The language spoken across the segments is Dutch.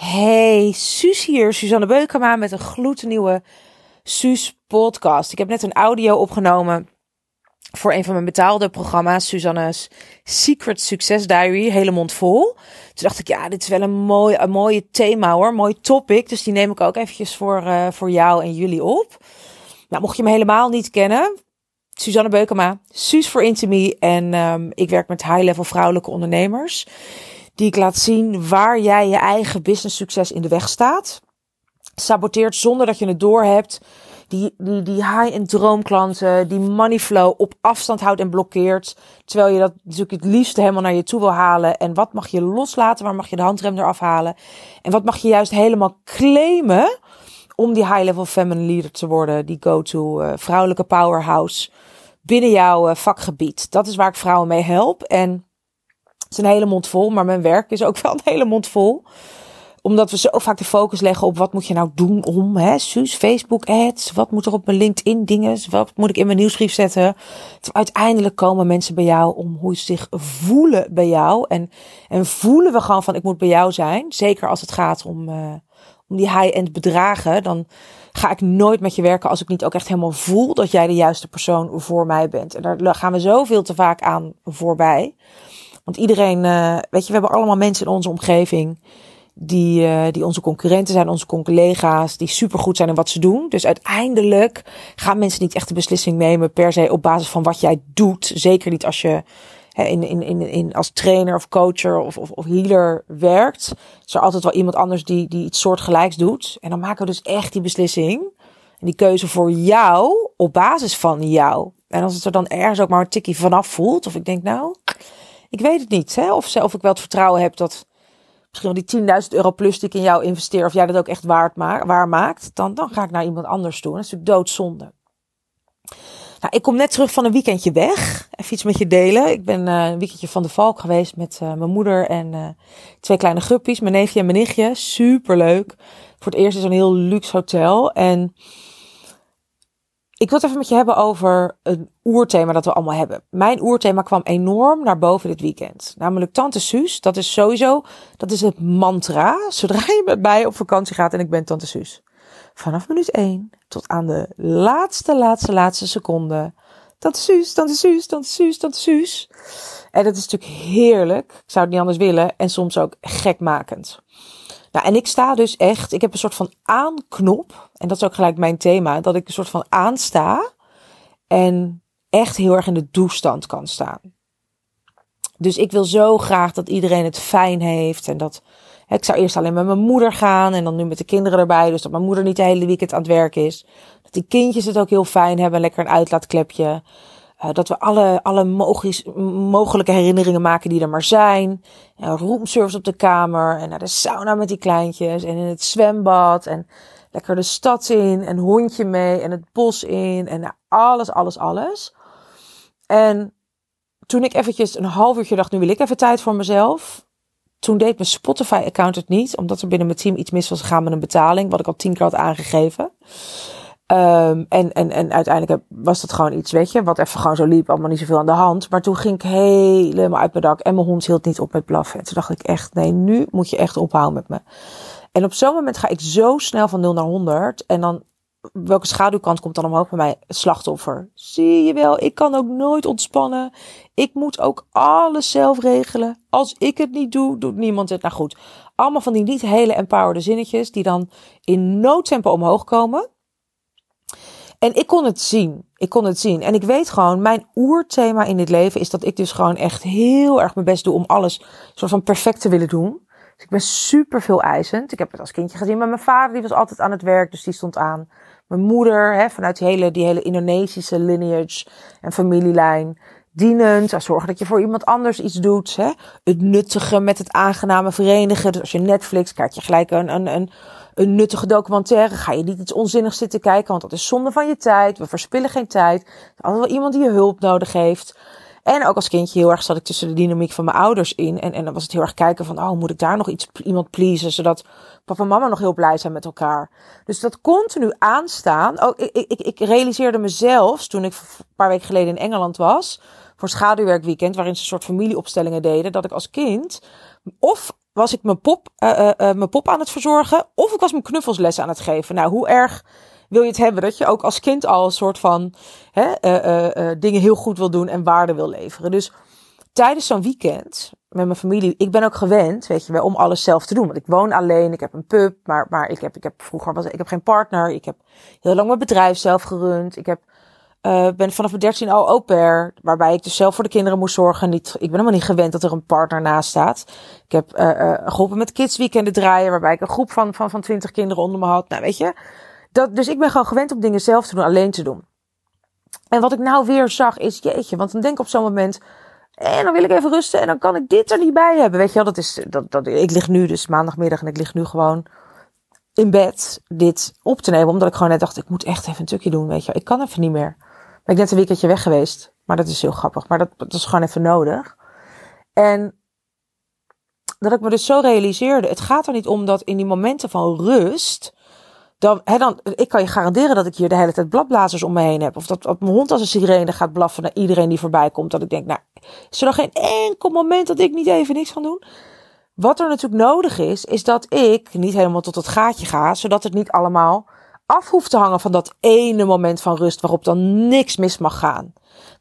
Hey, Suus hier, Suzanne Beukema met een gloednieuwe Suus podcast. Ik heb net een audio opgenomen voor een van mijn betaalde programma's, Suzanne's Secret Success Diary, hele mond vol. Toen dacht ik, ja, dit is wel een mooi, een mooie thema hoor, mooi topic. Dus die neem ik ook eventjes voor, uh, voor jou en jullie op. Nou, mocht je me helemaal niet kennen, Suzanne Beukema, Suus voor Intimi en um, ik werk met high-level vrouwelijke ondernemers die ik laat zien waar jij je eigen business succes in de weg staat. Saboteert zonder dat je het doorhebt. Die, die, die high-end droomklanten, die money flow op afstand houdt en blokkeert. Terwijl je dat natuurlijk het liefst helemaal naar je toe wil halen. En wat mag je loslaten? Waar mag je de handrem eraf halen? En wat mag je juist helemaal claimen om die high-level feminine leader te worden? Die go-to uh, vrouwelijke powerhouse binnen jouw uh, vakgebied. Dat is waar ik vrouwen mee help. En het is een hele mond vol, maar mijn werk is ook wel een hele mond vol. Omdat we zo vaak de focus leggen op wat moet je nou doen om, hè, Suus, Facebook ads, wat moet er op mijn LinkedIn dingen, wat moet ik in mijn nieuwsbrief zetten. uiteindelijk komen mensen bij jou om hoe ze zich voelen bij jou. En, en voelen we gewoon van ik moet bij jou zijn. Zeker als het gaat om, uh, om die high-end bedragen, dan ga ik nooit met je werken als ik niet ook echt helemaal voel dat jij de juiste persoon voor mij bent. En daar gaan we zoveel te vaak aan voorbij. Want iedereen, uh, weet je, we hebben allemaal mensen in onze omgeving die, uh, die onze concurrenten zijn, onze collega's, die supergoed zijn in wat ze doen. Dus uiteindelijk gaan mensen niet echt de beslissing nemen per se op basis van wat jij doet. Zeker niet als je hè, in, in, in, in, als trainer of coacher of, of, healer werkt. Is er altijd wel iemand anders die, die iets soortgelijks doet. En dan maken we dus echt die beslissing en die keuze voor jou op basis van jou. En als het er dan ergens ook maar een tikkie vanaf voelt, of ik denk nou, ik weet het niet. Hè? Of, of ik wel het vertrouwen heb dat misschien wel die 10.000 euro plus die ik in jou investeer, of jij dat ook echt waard ma waar maakt, dan, dan ga ik naar iemand anders toe. dat is natuurlijk doodzonde. Nou, ik kom net terug van een weekendje weg. Even iets met je delen. Ik ben uh, een weekendje van de Valk geweest met uh, mijn moeder en uh, twee kleine guppies, mijn neefje en mijn nichtje. Superleuk. Voor het eerst is een heel luxe hotel. En ik wil het even met je hebben over een oerthema dat we allemaal hebben. Mijn oerthema kwam enorm naar boven dit weekend. Namelijk Tante Suus. Dat is sowieso, dat is het mantra. Zodra je met mij op vakantie gaat en ik ben Tante Suus. Vanaf minuut 1 tot aan de laatste, laatste, laatste seconde. Tante Suus, Tante Suus, Tante Suus, Tante Suus. En dat is natuurlijk heerlijk. Ik zou het niet anders willen. En soms ook gekmakend. Nou, en ik sta dus echt, ik heb een soort van aanknop. En dat is ook gelijk mijn thema. Dat ik een soort van aansta. En echt heel erg in de doestand kan staan. Dus ik wil zo graag dat iedereen het fijn heeft. En dat ik zou eerst alleen met mijn moeder gaan. En dan nu met de kinderen erbij. Dus dat mijn moeder niet de hele weekend aan het werk is. Dat die kindjes het ook heel fijn hebben. Lekker een uitlaatklepje. Uh, dat we alle, alle mogelijke herinneringen maken die er maar zijn. En roomservice op de kamer. En naar de sauna met die kleintjes. En in het zwembad. En lekker de stad in. En hondje mee. En het bos in. En nou, alles, alles, alles. En toen ik eventjes een half uurtje dacht, nu wil ik even tijd voor mezelf. Toen deed mijn Spotify-account het niet. Omdat er binnen mijn team iets mis was gegaan met een betaling. Wat ik al tien keer had aangegeven. Um, en, en, en uiteindelijk was dat gewoon iets, weet je, wat even gewoon zo liep, allemaal niet zoveel aan de hand. Maar toen ging ik helemaal uit mijn dak en mijn hond hield niet op met blaffen. En toen dacht ik echt, nee, nu moet je echt ophouden met me. En op zo'n moment ga ik zo snel van 0 naar 100. En dan, welke schaduwkant komt dan omhoog bij mij? Slachtoffer. Zie je wel, ik kan ook nooit ontspannen. Ik moet ook alles zelf regelen. Als ik het niet doe, doet niemand het. Nou goed, allemaal van die niet hele empowerde zinnetjes die dan in noodtempo omhoog komen. En ik kon het zien. Ik kon het zien. En ik weet gewoon, mijn oerthema in dit leven is dat ik dus gewoon echt heel erg mijn best doe om alles soort van perfect te willen doen. Dus ik ben super veel eisend. Ik heb het als kindje gezien met mijn vader, die was altijd aan het werk, dus die stond aan. Mijn moeder, hè, vanuit die hele, die hele Indonesische lineage en familielijn. Dienend, zorgen dat je voor iemand anders iets doet. Hè. Het nuttige met het aangename verenigen. Dus als je Netflix, kijk je gelijk een, een, een een nuttige documentaire. Ga je niet iets onzinnigs zitten kijken, want dat is zonde van je tijd. We verspillen geen tijd. Er is altijd wel iemand die je hulp nodig heeft. En ook als kindje heel erg zat ik tussen de dynamiek van mijn ouders in. En, en dan was het heel erg kijken van, oh, moet ik daar nog iets, iemand pleasen, zodat papa en mama nog heel blij zijn met elkaar. Dus dat continu aanstaan. Oh, ik, ik, ik realiseerde mezelf, toen ik een paar weken geleden in Engeland was, voor schaduwwerkweekend, waarin ze een soort familieopstellingen deden, dat ik als kind of was ik mijn pop, uh, uh, mijn pop aan het verzorgen. Of ik was mijn knuffelsles aan het geven. Nou, hoe erg wil je het hebben dat je ook als kind al een soort van hè, dingen heel goed wil doen en waarde wil leveren. Dus tijdens zo'n weekend met mijn familie, ik ben ook gewend, weet je om alles zelf te doen. Want ik woon alleen, ik heb een pub, maar, maar ik, heb, ik heb vroeger was, ik heb geen partner. Ik heb heel lang mijn bedrijf zelf gerund. Ik heb uh, ben vanaf mijn 13 al au pair, waarbij ik dus zelf voor de kinderen moest zorgen. Niet, ik ben helemaal niet gewend dat er een partner naast staat. Ik heb uh, uh, geholpen met kidsweekenden draaien, waarbij ik een groep van, van, van 20 kinderen onder me had. Nou, weet je. Dat, dus ik ben gewoon gewend om dingen zelf te doen, alleen te doen. En wat ik nou weer zag is, jeetje, want dan denk ik op zo'n moment, en dan wil ik even rusten en dan kan ik dit er niet bij hebben. Weet je wel, dat is, dat, dat, ik lig nu dus maandagmiddag en ik lig nu gewoon in bed dit op te nemen. Omdat ik gewoon net dacht, ik moet echt even een stukje doen, weet je Ik kan even niet meer ben ik net een weekendje weg geweest. Maar dat is heel grappig. Maar dat, dat is gewoon even nodig. En dat ik me dus zo realiseerde. Het gaat er niet om dat in die momenten van rust. Dan, dan, ik kan je garanderen dat ik hier de hele tijd bladblazers om me heen heb. Of dat, dat mijn hond als een sirene gaat blaffen naar iedereen die voorbij komt. Dat ik denk, nou, is er nog geen enkel moment dat ik niet even niks kan doen? Wat er natuurlijk nodig is, is dat ik niet helemaal tot het gaatje ga. Zodat het niet allemaal af hoeft te hangen van dat ene moment van rust waarop dan niks mis mag gaan.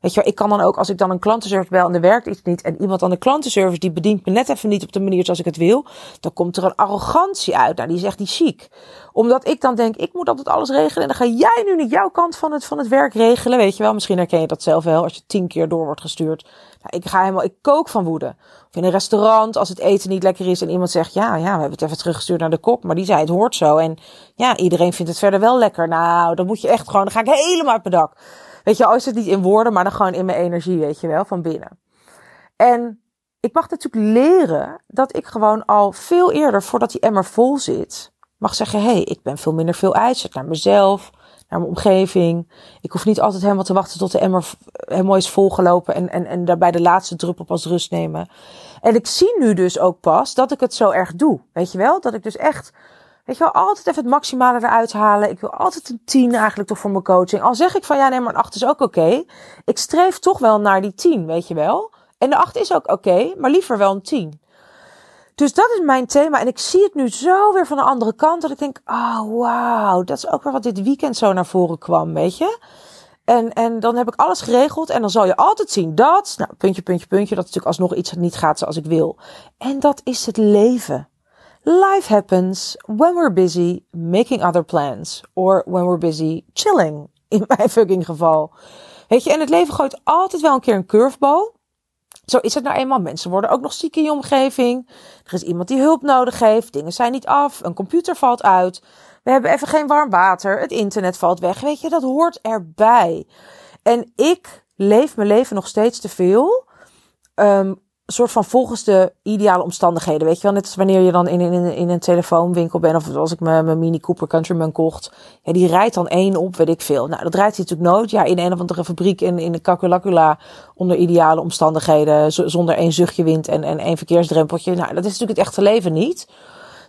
Weet je, ik kan dan ook, als ik dan een klantenservice bel en er werkt iets niet en iemand aan de klantenservice die bedient me net even niet op de manier zoals ik het wil, dan komt er een arrogantie uit. Nou, die is echt niet chic. Omdat ik dan denk, ik moet altijd alles regelen en dan ga jij nu niet jouw kant van het, van het werk regelen. Weet je wel, misschien herken je dat zelf wel als je tien keer door wordt gestuurd. Nou, ik ga helemaal, ik kook van woede. Of in een restaurant, als het eten niet lekker is en iemand zegt, ja, ja, we hebben het even teruggestuurd naar de kok, maar die zei, het hoort zo. En ja, iedereen vindt het verder wel lekker. Nou, dan moet je echt gewoon, dan ga ik helemaal uit mijn dak. Weet je, al is het niet in woorden, maar dan gewoon in mijn energie, weet je wel, van binnen. En ik mag natuurlijk leren dat ik gewoon al veel eerder, voordat die emmer vol zit, mag zeggen: hé, hey, ik ben veel minder veel eisend naar mezelf, naar mijn omgeving. Ik hoef niet altijd helemaal te wachten tot de emmer helemaal is volgelopen en, en, en daarbij de laatste druppel pas rust nemen. En ik zie nu dus ook pas dat ik het zo erg doe. Weet je wel? Dat ik dus echt Weet je wel, altijd even het maximale eruit halen. Ik wil altijd een 10 eigenlijk toch voor mijn coaching. Al zeg ik van ja, nee, maar een 8 is ook oké. Ik streef toch wel naar die 10, weet je wel. En de 8 is ook oké, maar liever wel een 10. Dus dat is mijn thema. En ik zie het nu zo weer van de andere kant. Dat ik denk, oh wauw, dat is ook weer wat dit weekend zo naar voren kwam, weet je. En, en dan heb ik alles geregeld. En dan zal je altijd zien dat, nou, puntje, puntje, puntje. Dat natuurlijk alsnog iets niet gaat zoals ik wil. En dat is het leven. Life happens when we're busy making other plans. Or when we're busy chilling. In mijn fucking geval. Weet je, en het leven gooit altijd wel een keer een curveball. Zo is het nou eenmaal. Mensen worden ook nog ziek in je omgeving. Er is iemand die hulp nodig heeft. Dingen zijn niet af. Een computer valt uit. We hebben even geen warm water. Het internet valt weg. Weet je, dat hoort erbij. En ik leef mijn leven nog steeds te veel. Um, soort van volgens de ideale omstandigheden. Weet je wel, net als wanneer je dan in, in, in een telefoonwinkel bent. Of als ik mijn, mijn Mini Cooper Countryman kocht. Ja, die rijdt dan één op, weet ik veel. Nou, dat rijdt hij natuurlijk nooit. Ja, in een of andere fabriek in, in de Kakulakula. Onder ideale omstandigheden. Zonder één zuchtje wind en, en één verkeersdrempeltje. Nou, dat is natuurlijk het echte leven niet.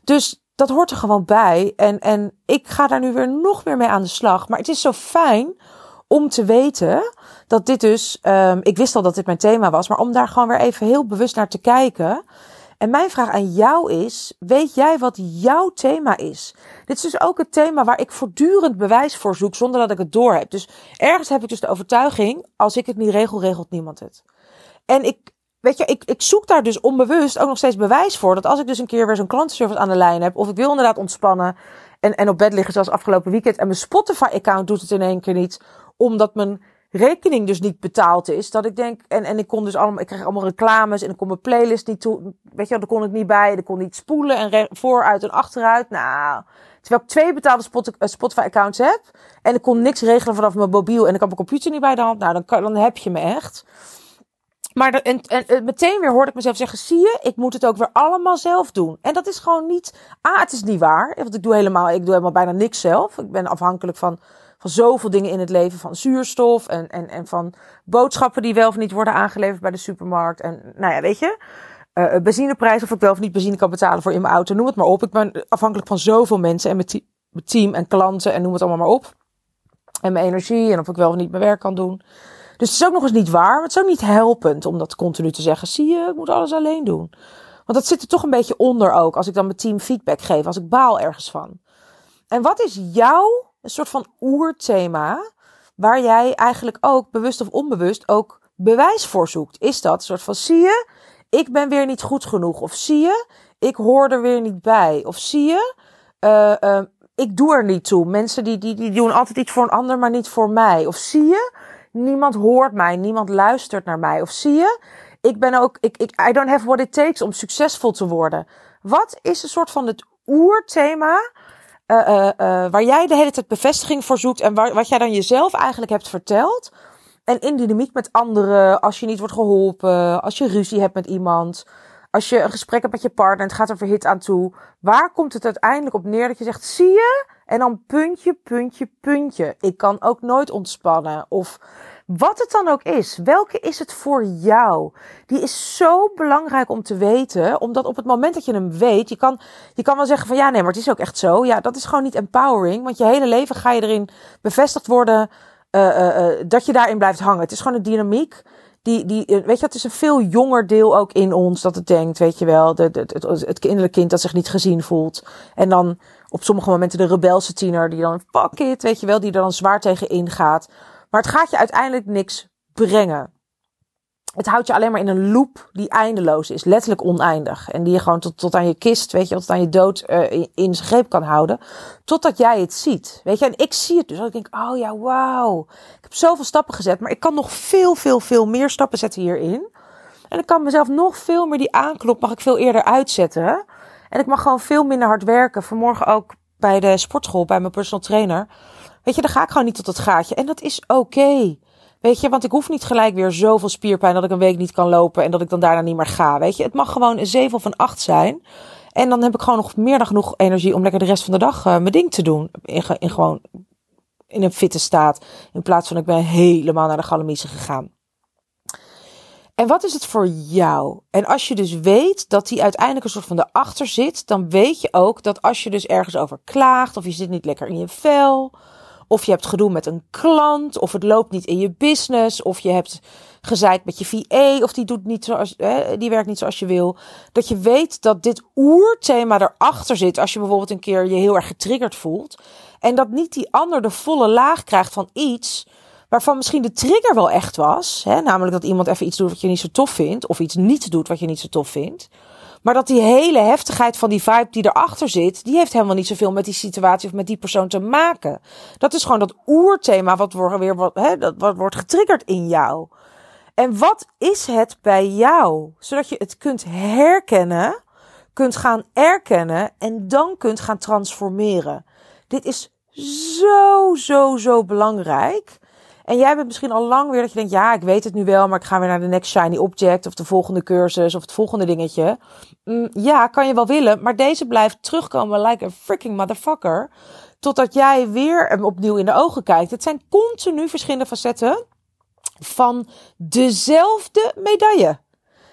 Dus dat hoort er gewoon bij. En, en ik ga daar nu weer nog meer mee aan de slag. Maar het is zo fijn om te weten dat dit dus, um, ik wist al dat dit mijn thema was, maar om daar gewoon weer even heel bewust naar te kijken. En mijn vraag aan jou is: weet jij wat jouw thema is? Dit is dus ook het thema waar ik voortdurend bewijs voor zoek zonder dat ik het door heb. Dus ergens heb ik dus de overtuiging: als ik het niet regel, regelt niemand het. En ik, weet je, ik, ik zoek daar dus onbewust ook nog steeds bewijs voor. Dat als ik dus een keer weer zo'n klantenservice aan de lijn heb, of ik wil inderdaad ontspannen en, en op bed liggen zoals afgelopen weekend en mijn Spotify-account doet het in één keer niet, omdat mijn rekening dus niet betaald is. Dat ik denk, en, en ik kon dus allemaal, ik kreeg allemaal reclames en ik kon mijn playlist niet toe, weet je, daar kon ik niet bij. Ik kon niet spoelen en vooruit en achteruit. Nou, terwijl ik twee betaalde eh, Spotify accounts heb en ik kon niks regelen vanaf mijn mobiel en ik had mijn computer niet bij de hand. Nou, dan, dan heb je me echt. Maar en, en, meteen weer hoorde ik mezelf zeggen: zie je, ik moet het ook weer allemaal zelf doen. En dat is gewoon niet. Ah, het is niet waar. Want ik doe helemaal, ik doe helemaal bijna niks zelf. Ik ben afhankelijk van van zoveel dingen in het leven. Van zuurstof en, en, en van boodschappen die wel of niet worden aangeleverd bij de supermarkt. En nou ja, weet je. Uh, benzineprijs, of ik wel of niet benzine kan betalen voor in mijn auto. Noem het maar op. Ik ben afhankelijk van zoveel mensen en mijn, team en klanten en noem het allemaal maar op. En mijn energie en of ik wel of niet mijn werk kan doen. Dus het is ook nog eens niet waar. Maar het is ook niet helpend om dat continu te zeggen. Zie je, ik moet alles alleen doen. Want dat zit er toch een beetje onder ook, als ik dan mijn team feedback geef, als ik baal ergens van. En wat is jouw een soort van oerthema, waar jij eigenlijk ook, bewust of onbewust, ook bewijs voor zoekt? Is dat een soort van, zie je, ik ben weer niet goed genoeg. Of zie je, ik hoor er weer niet bij. Of zie je, uh, uh, ik doe er niet toe. Mensen die, die, die doen altijd iets voor een ander, maar niet voor mij. Of zie je, niemand hoort mij, niemand luistert naar mij. Of zie je, ik ben ook, ik, ik, I don't have what it takes om succesvol te worden. Wat is een soort van het oerthema uh, uh, uh, waar jij de hele tijd bevestiging voor zoekt en waar, wat jij dan jezelf eigenlijk hebt verteld? En in dynamiek met anderen, als je niet wordt geholpen, als je ruzie hebt met iemand, als je een gesprek hebt met je partner en het gaat er verhit aan toe. Waar komt het uiteindelijk op neer dat je zegt, zie je? En dan puntje, puntje, puntje. Ik kan ook nooit ontspannen. Of wat het dan ook is. Welke is het voor jou? Die is zo belangrijk om te weten. Omdat op het moment dat je hem weet, je kan, je kan wel zeggen van ja, nee, maar het is ook echt zo. Ja, dat is gewoon niet empowering. Want je hele leven ga je erin bevestigd worden uh, dat je daarin blijft hangen. Het is gewoon een dynamiek die, die, weet je, het is een veel jonger deel ook in ons dat het denkt, weet je wel, de, de, het, het kinderlijk kind dat zich niet gezien voelt. En dan op sommige momenten de rebelse tiener die dan, fuck it, weet je wel, die er dan zwaar tegen ingaat. Maar het gaat je uiteindelijk niks brengen het houdt je alleen maar in een loop die eindeloos is, letterlijk oneindig. En die je gewoon tot, tot aan je kist, weet je, tot aan je dood uh, in, greep kan houden. Totdat jij het ziet. Weet je, en ik zie het dus. Ik denk, oh ja, wauw. Ik heb zoveel stappen gezet, maar ik kan nog veel, veel, veel meer stappen zetten hierin. En ik kan mezelf nog veel meer die aanklop, mag ik veel eerder uitzetten. En ik mag gewoon veel minder hard werken. Vanmorgen ook bij de sportschool, bij mijn personal trainer. Weet je, dan ga ik gewoon niet tot het gaatje. En dat is oké. Weet je, want ik hoef niet gelijk weer zoveel spierpijn dat ik een week niet kan lopen en dat ik dan daarna niet meer ga. Weet je, het mag gewoon een 7 of een 8 zijn. En dan heb ik gewoon nog meer dan genoeg energie om lekker de rest van de dag uh, mijn ding te doen. In, gewoon in een fitte staat. In plaats van ik ben helemaal naar de galamise gegaan. En wat is het voor jou? En als je dus weet dat die uiteindelijk een soort van erachter zit, dan weet je ook dat als je dus ergens over klaagt of je zit niet lekker in je vel of je hebt gedoe met een klant, of het loopt niet in je business, of je hebt gezaaid met je VA, of die doet niet zoals, die werkt niet zoals je wil. Dat je weet dat dit oerthema erachter zit als je bijvoorbeeld een keer je heel erg getriggerd voelt. En dat niet die ander de volle laag krijgt van iets waarvan misschien de trigger wel echt was. Hè, namelijk dat iemand even iets doet wat je niet zo tof vindt, of iets niet doet wat je niet zo tof vindt. Maar dat die hele heftigheid van die vibe die erachter zit, die heeft helemaal niet zoveel met die situatie of met die persoon te maken. Dat is gewoon dat oerthema wat, wordt weer, wat, hè, dat, wat wordt getriggerd in jou. En wat is het bij jou? Zodat je het kunt herkennen, kunt gaan erkennen en dan kunt gaan transformeren. Dit is zo, zo, zo belangrijk. En jij bent misschien al lang weer dat je denkt, ja, ik weet het nu wel, maar ik ga weer naar de next shiny object of de volgende cursus of het volgende dingetje. Mm, ja, kan je wel willen, maar deze blijft terugkomen like a freaking motherfucker. Totdat jij weer hem opnieuw in de ogen kijkt. Het zijn continu verschillende facetten van dezelfde medaille.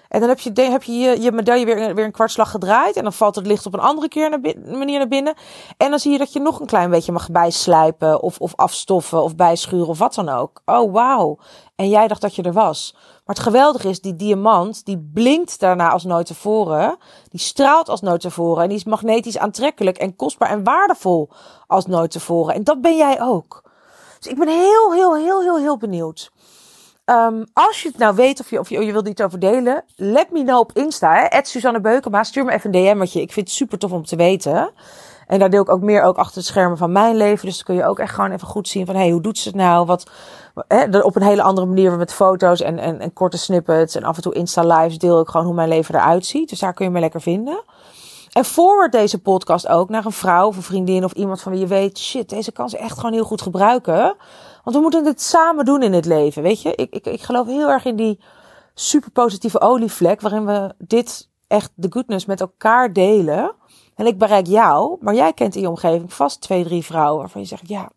En dan heb je, heb je, je, je medaille weer, weer een kwartslag gedraaid. En dan valt het licht op een andere keer naar manier naar binnen. En dan zie je dat je nog een klein beetje mag bijslijpen. Of, of afstoffen of bijschuren of wat dan ook. Oh, wauw. En jij dacht dat je er was. Maar het geweldige is, die diamant, die blinkt daarna als nooit tevoren. Die straalt als nooit tevoren. En die is magnetisch aantrekkelijk en kostbaar en waardevol als nooit tevoren. En dat ben jij ook. Dus ik ben heel, heel, heel, heel, heel benieuwd. Um, als je het nou weet of je, of je, je wilt iets over delen, let me know op Insta. Hè? Suzanne Beukema, stuur me even een DM'tje. Ik vind het super tof om te weten. En daar deel ik ook meer ook achter de schermen van mijn leven. Dus dan kun je ook echt gewoon even goed zien van... hey, hoe doet ze het nou? Wat, hè, op een hele andere manier met foto's en, en, en korte snippets. En af en toe Insta-lives deel ik gewoon hoe mijn leven eruit ziet. Dus daar kun je me lekker vinden. En forward deze podcast ook naar een vrouw of een vriendin of iemand van wie je weet... shit, deze kan ze echt gewoon heel goed gebruiken... Want we moeten het samen doen in het leven. Weet je, ik, ik, ik geloof heel erg in die super positieve olievlek. Waarin we dit echt de goodness met elkaar delen. En ik bereik jou, maar jij kent in je omgeving vast twee, drie vrouwen waarvan je zegt: Ja,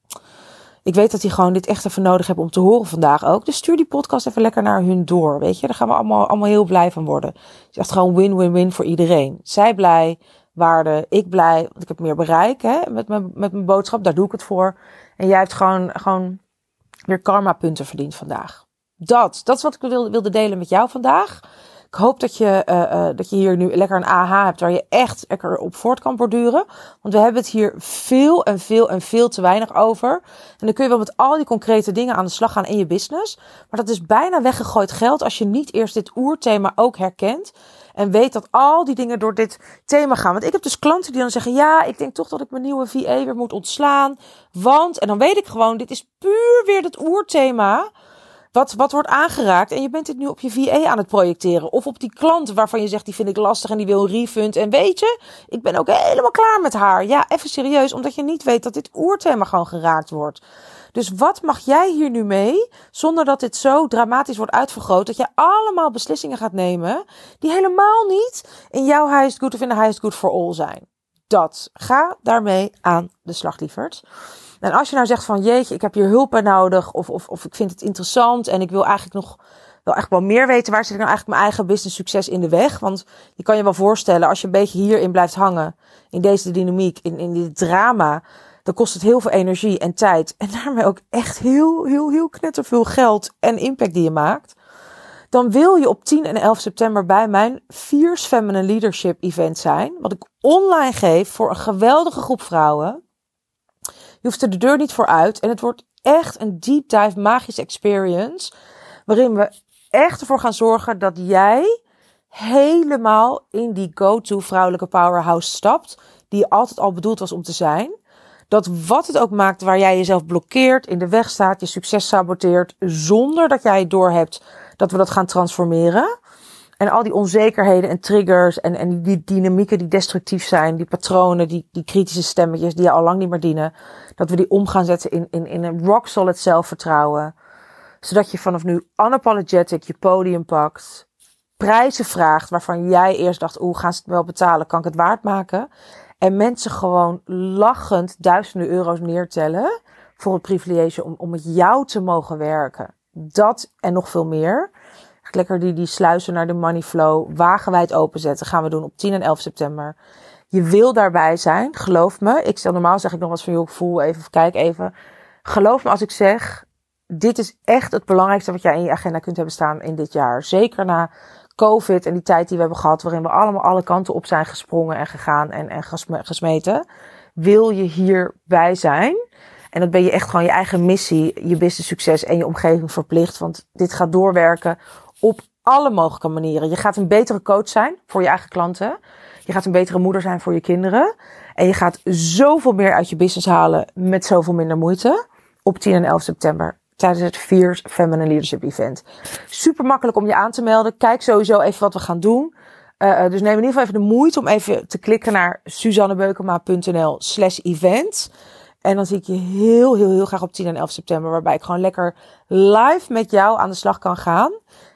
ik weet dat die gewoon dit echt even nodig hebben om te horen vandaag ook. Dus stuur die podcast even lekker naar hun door. Weet je, daar gaan we allemaal, allemaal heel blij van worden. Het is echt gewoon win-win-win voor iedereen. Zij blij, waarde, ik blij, want ik heb meer bereik hè, met, mijn, met mijn boodschap. Daar doe ik het voor. En jij hebt gewoon, gewoon weer karma punten verdiend vandaag. Dat, dat is wat ik wilde, wilde delen met jou vandaag. Ik hoop dat je, uh, dat je hier nu lekker een AH hebt waar je echt lekker op voort kan borduren. Want we hebben het hier veel en veel en veel te weinig over. En dan kun je wel met al die concrete dingen aan de slag gaan in je business. Maar dat is bijna weggegooid geld als je niet eerst dit oerthema ook herkent. En weet dat al die dingen door dit thema gaan. Want ik heb dus klanten die dan zeggen: Ja, ik denk toch dat ik mijn nieuwe VA weer moet ontslaan. Want, en dan weet ik gewoon, dit is puur weer het oerthema. Wat, wat wordt aangeraakt en je bent dit nu op je VA aan het projecteren. Of op die klant waarvan je zegt, die vind ik lastig en die wil een refund. En weet je, ik ben ook helemaal klaar met haar. Ja, even serieus, omdat je niet weet dat dit oerthema gewoon geraakt wordt. Dus wat mag jij hier nu mee, zonder dat dit zo dramatisch wordt uitvergroot, dat je allemaal beslissingen gaat nemen die helemaal niet in jouw highest good of in de highest good for all zijn. Dat. Ga daarmee aan de slag, lieverd. En als je nou zegt van jeetje, ik heb hier hulp bij nodig, of, of, of ik vind het interessant en ik wil eigenlijk nog wel echt wel meer weten, waar zit ik nou eigenlijk mijn eigen business succes in de weg? Want je kan je wel voorstellen, als je een beetje hierin blijft hangen, in deze dynamiek, in, in dit drama, dan kost het heel veel energie en tijd. En daarmee ook echt heel, heel, heel knetterveel geld en impact die je maakt. Dan wil je op 10 en 11 september bij mijn Fierce Feminine Leadership event zijn. Wat ik online geef voor een geweldige groep vrouwen. Je hoeft er de deur niet voor uit. En het wordt echt een deep dive magische experience. Waarin we echt ervoor gaan zorgen dat jij helemaal in die go-to vrouwelijke powerhouse stapt. Die altijd al bedoeld was om te zijn. Dat wat het ook maakt waar jij jezelf blokkeert, in de weg staat, je succes saboteert, zonder dat jij het doorhebt dat we dat gaan transformeren. En al die onzekerheden en triggers en, en die dynamieken die destructief zijn, die patronen, die, die kritische stemmetjes die je al lang niet meer dienen, dat we die om gaan zetten in, in, in een rock solid zelfvertrouwen. Zodat je vanaf nu unapologetic je podium pakt, prijzen vraagt waarvan jij eerst dacht, hoe gaan ze het wel betalen? Kan ik het waard maken? En mensen gewoon lachend duizenden euro's neertellen voor het privilege om, om met jou te mogen werken. Dat en nog veel meer. Lekker die, die sluizen naar de money flow wagenwijd openzetten. Gaan we doen op 10 en 11 september. Je wil daarbij zijn, geloof me. Ik stel normaal zeg ik nog wat van, joh, voel even, kijk even. Geloof me als ik zeg, dit is echt het belangrijkste wat jij in je agenda kunt hebben staan in dit jaar. Zeker na COVID en die tijd die we hebben gehad, waarin we allemaal alle kanten op zijn gesprongen en gegaan en, en gesmeten. Wil je hierbij zijn? En dat ben je echt gewoon je eigen missie, je business succes en je omgeving verplicht. Want dit gaat doorwerken op alle mogelijke manieren. Je gaat een betere coach zijn voor je eigen klanten. Je gaat een betere moeder zijn voor je kinderen. En je gaat zoveel meer uit je business halen met zoveel minder moeite. Op 10 en 11 september tijdens het Fierce Feminine Leadership Event. Super makkelijk om je aan te melden. Kijk sowieso even wat we gaan doen. Uh, dus neem in ieder geval even de moeite om even te klikken naar suzannebeukema.nl slash event. En dan zie ik je heel, heel, heel graag op 10 en 11 september. Waarbij ik gewoon lekker live met jou aan de slag kan gaan.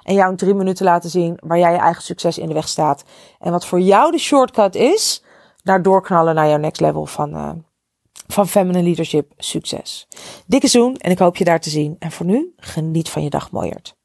En jou in drie minuten laten zien waar jij je eigen succes in de weg staat. En wat voor jou de shortcut is naar doorknallen naar jouw next level van, uh, van feminine leadership succes. Dikke zoen en ik hoop je daar te zien. En voor nu, geniet van je dag mooierd.